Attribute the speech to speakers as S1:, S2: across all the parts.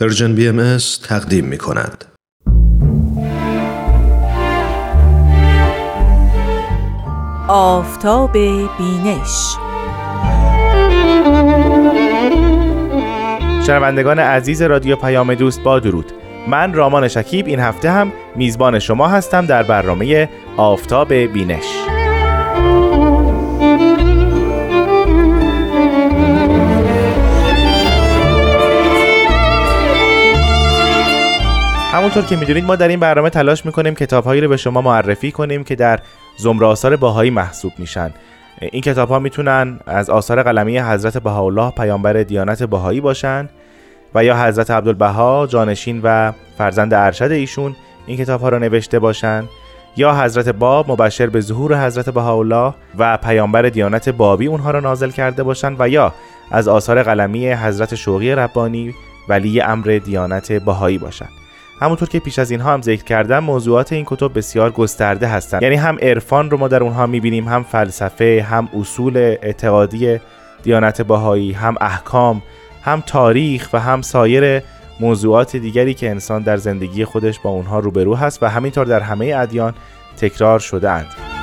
S1: Persian BMS تقدیم می کند.
S2: آفتاب بینش.
S3: شنوندگان عزیز رادیو پیام دوست با درود. من رامان شکیب این هفته هم میزبان شما هستم در برنامه آفتاب بینش. همونطور که می‌دونید ما در این برنامه تلاش می‌کنیم کتابهایی رو به شما معرفی کنیم که در زمره آثار باهایی محسوب میشن. این کتاب ها می‌تونن از آثار قلمی حضرت بهاءالله پیامبر دیانت باهایی باشن و یا حضرت عبدالبها جانشین و فرزند ارشد ایشون این کتاب ها رو نوشته باشن یا حضرت باب مبشر به ظهور حضرت بهاءالله و پیامبر دیانت بابی اونها را نازل کرده باشند و یا از آثار قلمی حضرت شوقی ربانی ولی امر دیانت بهایی باشند همونطور که پیش از اینها هم ذکر کردم موضوعات این کتب بسیار گسترده هستند یعنی هم عرفان رو ما در اونها می‌بینیم هم فلسفه هم اصول اعتقادی دیانت باهایی هم احکام هم تاریخ و هم سایر موضوعات دیگری که انسان در زندگی خودش با اونها روبرو هست و همینطور در همه ادیان تکرار شده اند.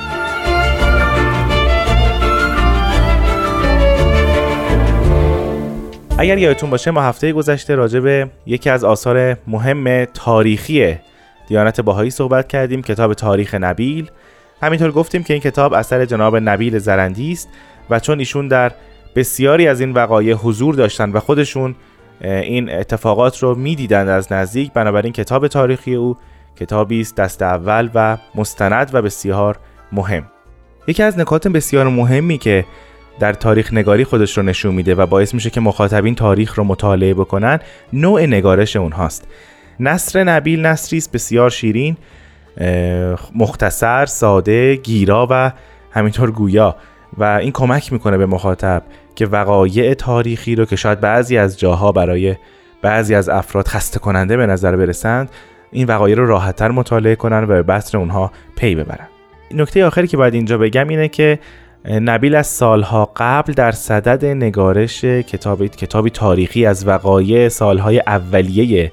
S3: اگر یادتون باشه ما هفته گذشته راجع به یکی از آثار مهم تاریخی دیانت باهایی صحبت کردیم کتاب تاریخ نبیل. همینطور گفتیم که این کتاب اثر جناب نبیل زرندی است و چون ایشون در بسیاری از این وقایع حضور داشتن و خودشون این اتفاقات رو می‌دیدند از نزدیک بنابراین کتاب تاریخی او کتابی است دست اول و مستند و بسیار مهم. یکی از نکات بسیار مهمی که در تاریخ نگاری خودش رو نشون میده و باعث میشه که مخاطبین تاریخ رو مطالعه بکنن نوع نگارش اونهاست نصر نبیل نصری بسیار شیرین مختصر ساده گیرا و همینطور گویا و این کمک می‌کنه به مخاطب که وقایع تاریخی رو که شاید بعضی از جاها برای بعضی از افراد خسته کننده به نظر برسند این وقایع رو راحتتر مطالعه کنن و به بطن اونها پی ببرن. نکته آخری که باید اینجا بگم اینه که نبیل از سالها قبل در صدد نگارش کتاب کتابی تاریخی از وقایع سالهای اولیه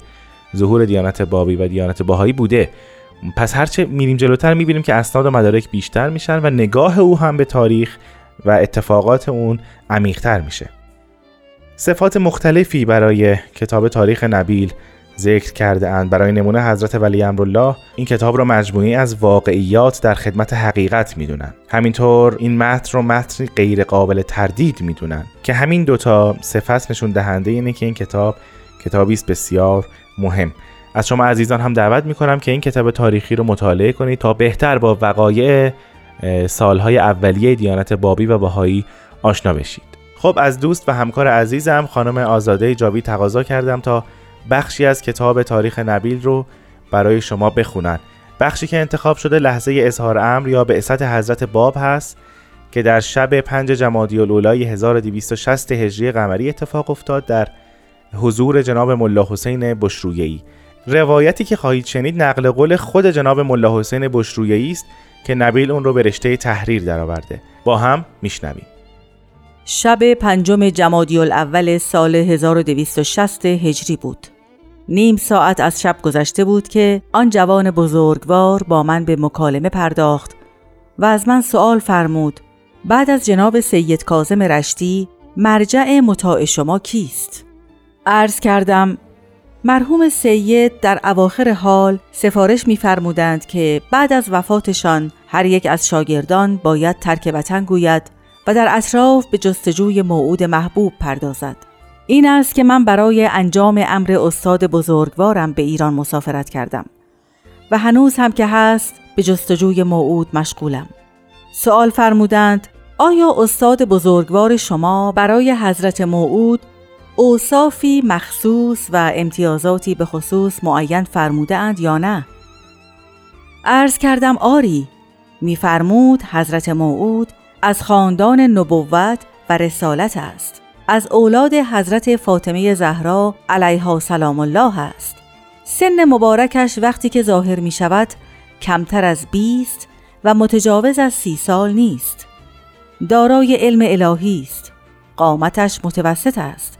S3: ظهور دیانت بابی و دیانت باهایی بوده. پس هرچه میریم جلوتر می‌بینیم که اسناد و مدارک بیشتر میشن و نگاه او هم به تاریخ و اتفاقات اون عمیقتر میشه. صفات مختلفی برای کتاب تاریخ نبیل ذکر کرده اند برای نمونه حضرت ولی امرالله این کتاب را مجموعی از واقعیات در خدمت حقیقت می‌دونن همینطور این متن رو متن غیر قابل تردید می‌دونن که همین دوتا صفت نشون دهنده اینه که این کتاب کتابی است بسیار مهم. از شما عزیزان هم دعوت می‌کنم که این کتاب تاریخی رو مطالعه کنید تا بهتر با وقایع سالهای اولیه دیانت بابی و بهایی آشنا بشید. خب از دوست و همکار عزیزم خانم آزاده جاوی تقاضا کردم تا بخشی از کتاب تاریخ نبیل رو برای شما بخونن. بخشی که انتخاب شده لحظه اظهار امر یا به اسط حضرت باب هست که در شب پنج جمادی الاولای 1260 هجری قمری اتفاق افتاد در حضور جناب ملا حسین بشرویهی روایتی که خواهید شنید نقل قول خود جناب ملا حسین بشرویهی است که نبیل اون رو به رشته تحریر درآورده. با هم میشنویم.
S2: شب پنجم جمادی الاول سال 1260 هجری بود. نیم ساعت از شب گذشته بود که آن جوان بزرگوار با من به مکالمه پرداخت و از من سوال فرمود بعد از جناب سید کازم رشتی مرجع مطاع شما کیست؟ عرض کردم مرحوم سید در اواخر حال سفارش می‌فرمودند که بعد از وفاتشان هر یک از شاگردان باید ترک وطن گوید و در اطراف به جستجوی موعود محبوب پردازد این است که من برای انجام امر استاد بزرگوارم به ایران مسافرت کردم و هنوز هم که هست به جستجوی موعود مشغولم سوال فرمودند آیا استاد بزرگوار شما برای حضرت موعود اوصافی مخصوص و امتیازاتی به خصوص معین فرموده اند یا نه؟ عرض کردم آری میفرمود حضرت موعود از خاندان نبوت و رسالت است. از اولاد حضرت فاطمه زهرا علیها سلام الله است. سن مبارکش وقتی که ظاهر می شود کمتر از بیست و متجاوز از سی سال نیست. دارای علم الهی است. قامتش متوسط است.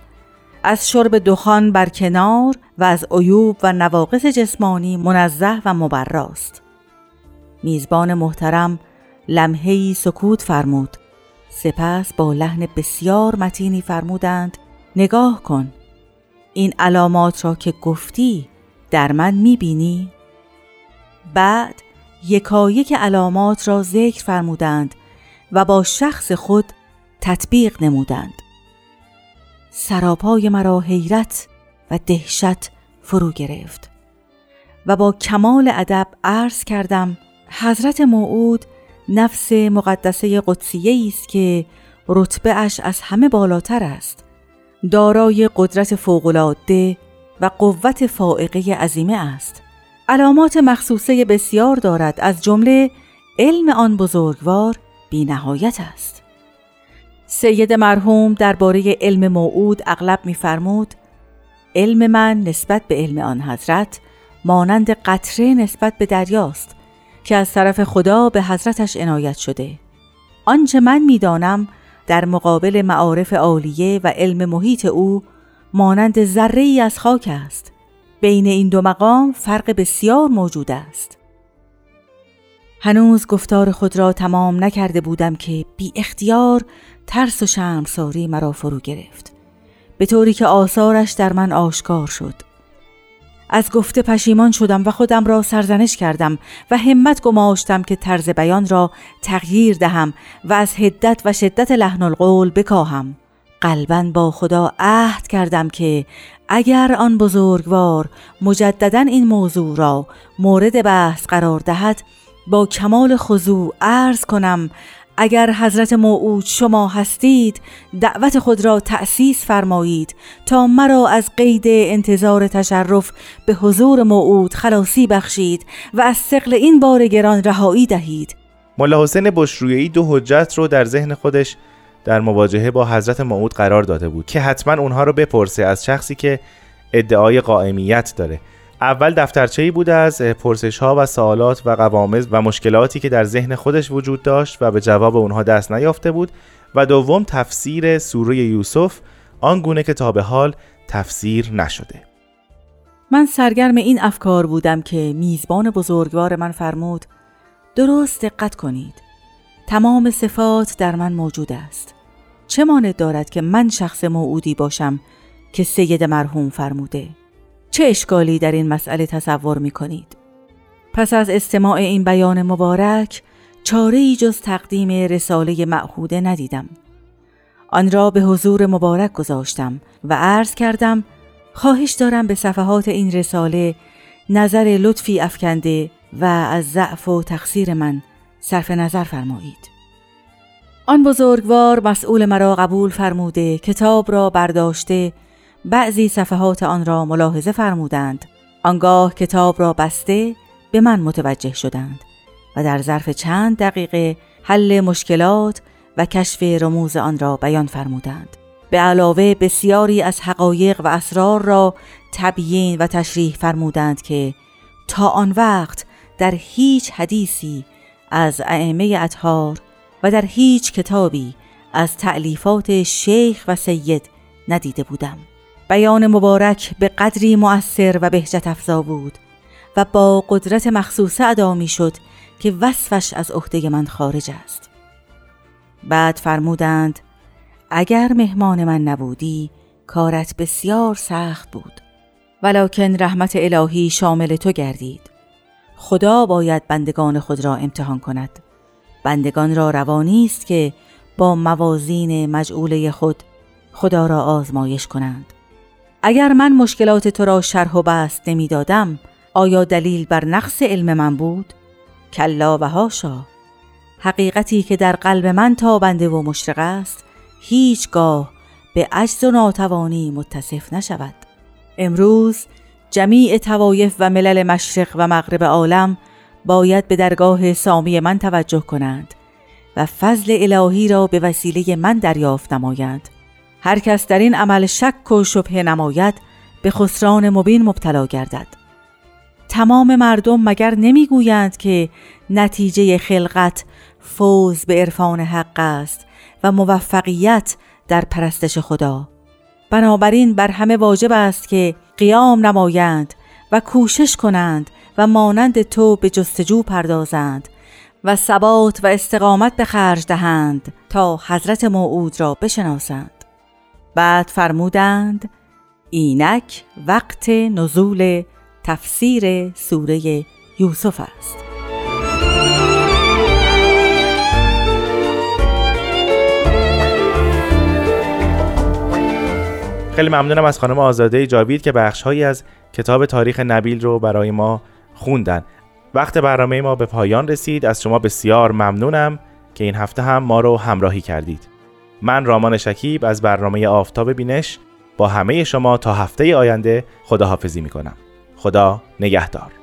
S2: از شرب دخان بر کنار و از عیوب و نواقص جسمانی منزه و مبراست. میزبان محترم لمحهی سکوت فرمود سپس با لحن بسیار متینی فرمودند نگاه کن این علامات را که گفتی در من می‌بینی؟ بعد یکایک علامات را ذکر فرمودند و با شخص خود تطبیق نمودند سراپای مرا حیرت و دهشت فرو گرفت و با کمال ادب عرض کردم حضرت موعود نفس مقدسه قدسیه است که رتبه اش از همه بالاتر است. دارای قدرت فوقالعاده و قوت فائقه عظیمه است. علامات مخصوصه بسیار دارد از جمله علم آن بزرگوار بی نهایت است. سید مرحوم درباره علم موعود اغلب میفرمود علم من نسبت به علم آن حضرت مانند قطره نسبت به دریاست. که از طرف خدا به حضرتش عنایت شده. آنچه من می‌دانم در مقابل معارف عالیه و علم محیط او مانند ذره ای از خاک است. بین این دو مقام فرق بسیار موجود است. هنوز گفتار خود را تمام نکرده بودم که بی اختیار ترس و شرمساری مرا فرو گرفت. به طوری که آثارش در من آشکار شد. از گفته پشیمان شدم و خودم را سرزنش کردم و همت گماشتم که طرز بیان را تغییر دهم و از هدت و شدت لحن القول بکاهم. قلبا با خدا عهد کردم که اگر آن بزرگوار مجددا این موضوع را مورد بحث قرار دهد با کمال خضوع عرض کنم اگر حضرت موعود شما هستید دعوت خود را تأسیس فرمایید تا مرا از قید انتظار تشرف به حضور موعود خلاصی بخشید و از سقل این بار گران رهایی دهید.
S3: ملا حسین بشرویی دو حجت رو در ذهن خودش در مواجهه با حضرت موعود قرار داده بود که حتما اونها رو بپرسه از شخصی که ادعای قائمیت داره. اول دفترچه‌ای بوده از پرسش ها و سوالات و قوامز و مشکلاتی که در ذهن خودش وجود داشت و به جواب اونها دست نیافته بود و دوم تفسیر سوره یوسف آنگونه که تا به حال تفسیر نشده.
S2: من سرگرم این افکار بودم که میزبان بزرگوار من فرمود درست دقت کنید تمام صفات در من موجود است. چه مانع دارد که من شخص موعودی باشم که سید مرحوم فرموده؟ چه اشکالی در این مسئله تصور می کنید؟ پس از استماع این بیان مبارک چاره ای جز تقدیم رساله معهوده ندیدم آن را به حضور مبارک گذاشتم و عرض کردم خواهش دارم به صفحات این رساله نظر لطفی افکنده و از ضعف و تقصیر من صرف نظر فرمایید آن بزرگوار مسئول مرا قبول فرموده کتاب را برداشته بعضی صفحات آن را ملاحظه فرمودند. آنگاه کتاب را بسته به من متوجه شدند و در ظرف چند دقیقه حل مشکلات و کشف رموز آن را بیان فرمودند. به علاوه بسیاری از حقایق و اسرار را تبیین و تشریح فرمودند که تا آن وقت در هیچ حدیثی از ائمه اطهار و در هیچ کتابی از تعلیفات شیخ و سید ندیده بودم. بیان مبارک به قدری مؤثر و بهجت افزا بود و با قدرت مخصوصه ادا می شد که وصفش از عهده من خارج است. بعد فرمودند اگر مهمان من نبودی کارت بسیار سخت بود. ولکن رحمت الهی شامل تو گردید. خدا باید بندگان خود را امتحان کند. بندگان را روانی است که با موازین مجعوله خود خدا را آزمایش کنند. اگر من مشکلات تو را شرح و بست نمی‌دادم آیا دلیل بر نقص علم من بود؟ کلا و هاشا. حقیقتی که در قلب من تابنده و مشرق است هیچگاه به عجز و ناتوانی متصف نشود. امروز جمیع توایف و ملل مشرق و مغرب عالم باید به درگاه سامی من توجه کنند و فضل الهی را به وسیله من دریافت نمایند. هر کس در این عمل شک و شبه نماید به خسران مبین مبتلا گردد. تمام مردم مگر نمی‌گویند که نتیجه خلقت فوز به عرفان حق است و موفقیت در پرستش خدا. بنابراین بر همه واجب است که قیام نمایند و کوشش کنند و مانند تو به جستجو پردازند و ثبات و استقامت به خرج دهند تا حضرت موعود را بشناسند. بعد فرمودند اینک وقت نزول تفسیر سوره یوسف است.
S3: خیلی ممنونم از خانم آزاده جاوید که بخشهایی از کتاب تاریخ نبیل رو برای ما خوندن. وقت برنامه ما به پایان رسید. از شما بسیار ممنونم که این هفته هم ما رو همراهی کردید. من رامان شکیب از برنامه آفتاب بینش با همه شما تا هفته آینده خداحافظی می‌کنم. خدا نگهدار.